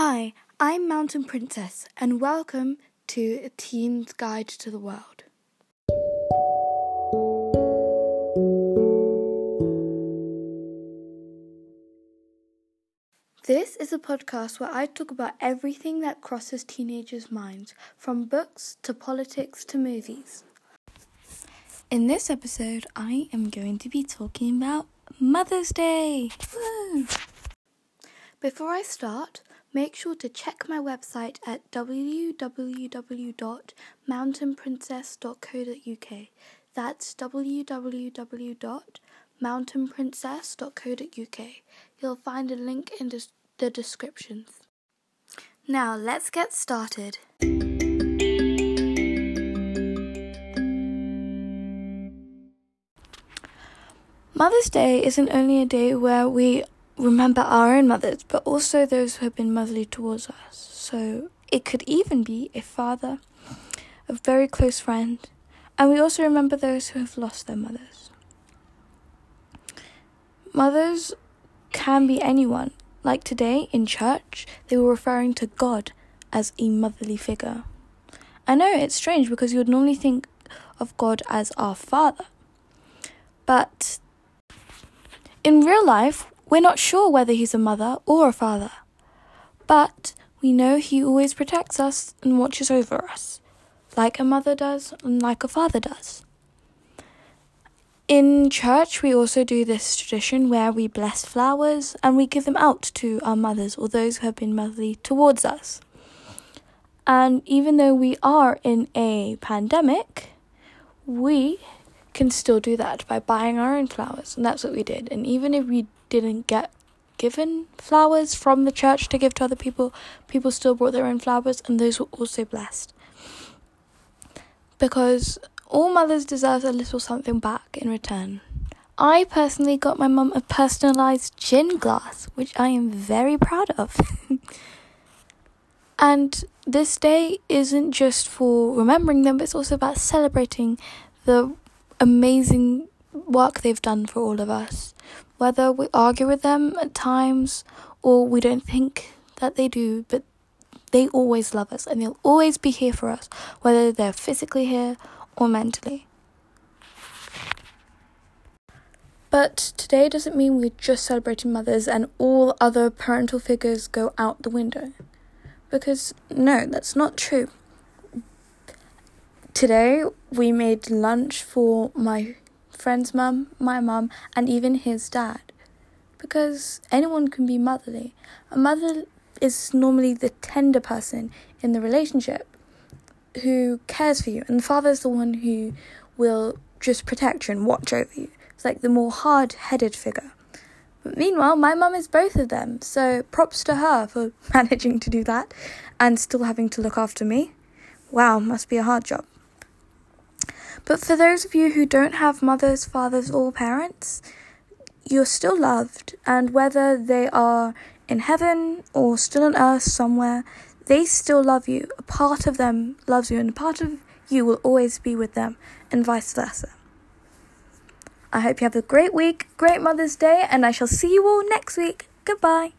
Hi, I'm Mountain Princess, and welcome to A Teen's Guide to the World. This is a podcast where I talk about everything that crosses teenagers' minds, from books to politics to movies. In this episode, I am going to be talking about Mother's Day. Woo! Before I start, make sure to check my website at www.mountainprincess.co.uk. That's www.mountainprincess.co.uk. You'll find a link in des- the descriptions. Now, let's get started. Mother's Day isn't only a day where we remember our own mothers, but also those who have been motherly towards us. So it could even be a father, a very close friend, and we also remember those who have lost their mothers. Mothers can be anyone. Like today in church, they were referring to God as a motherly figure. I know it's strange because you would normally think of God as our father. But in real life, we're not sure whether he's a mother or a father. But we know he always protects us and watches over us, like a mother does and like a father does. In church, we also do this tradition where we bless flowers and we give them out to our mothers or those who have been motherly towards us. And even though we are in a pandemic, we can still do that by buying our own flowers. And that's what we did. And even if we didn't get given flowers from the church to give to other people, people still brought their own flowers, and those were also blessed. Because all mothers deserve a little something back in return. I personally got my mum a personalized gin glass, which I am very proud of. and this day isn't just for remembering them, but it's also about celebrating the amazing work they've done for all of us. Whether we argue with them at times or we don't think that they do, but they always love us and they'll always be here for us, whether they're physically here or mentally. But today doesn't mean we're just celebrating mothers and all other parental figures go out the window. Because no, that's not true. Today we made lunch for my friend's mum, my mum, and even his dad. Because anyone can be motherly. A mother is normally the tender person in the relationship who cares for you, and the father is the one who will just protect you and watch over you. It's like the more hard headed figure. But meanwhile, my mum is both of them, so props to her for managing to do that and still having to look after me. Wow, must be a hard job. But for those of you who don't have mothers, fathers, or parents, you're still loved, and whether they are in heaven or still on earth somewhere, they still love you. A part of them loves you, and a part of you will always be with them, and vice versa. I hope you have a great week, great Mother's Day, and I shall see you all next week. Goodbye.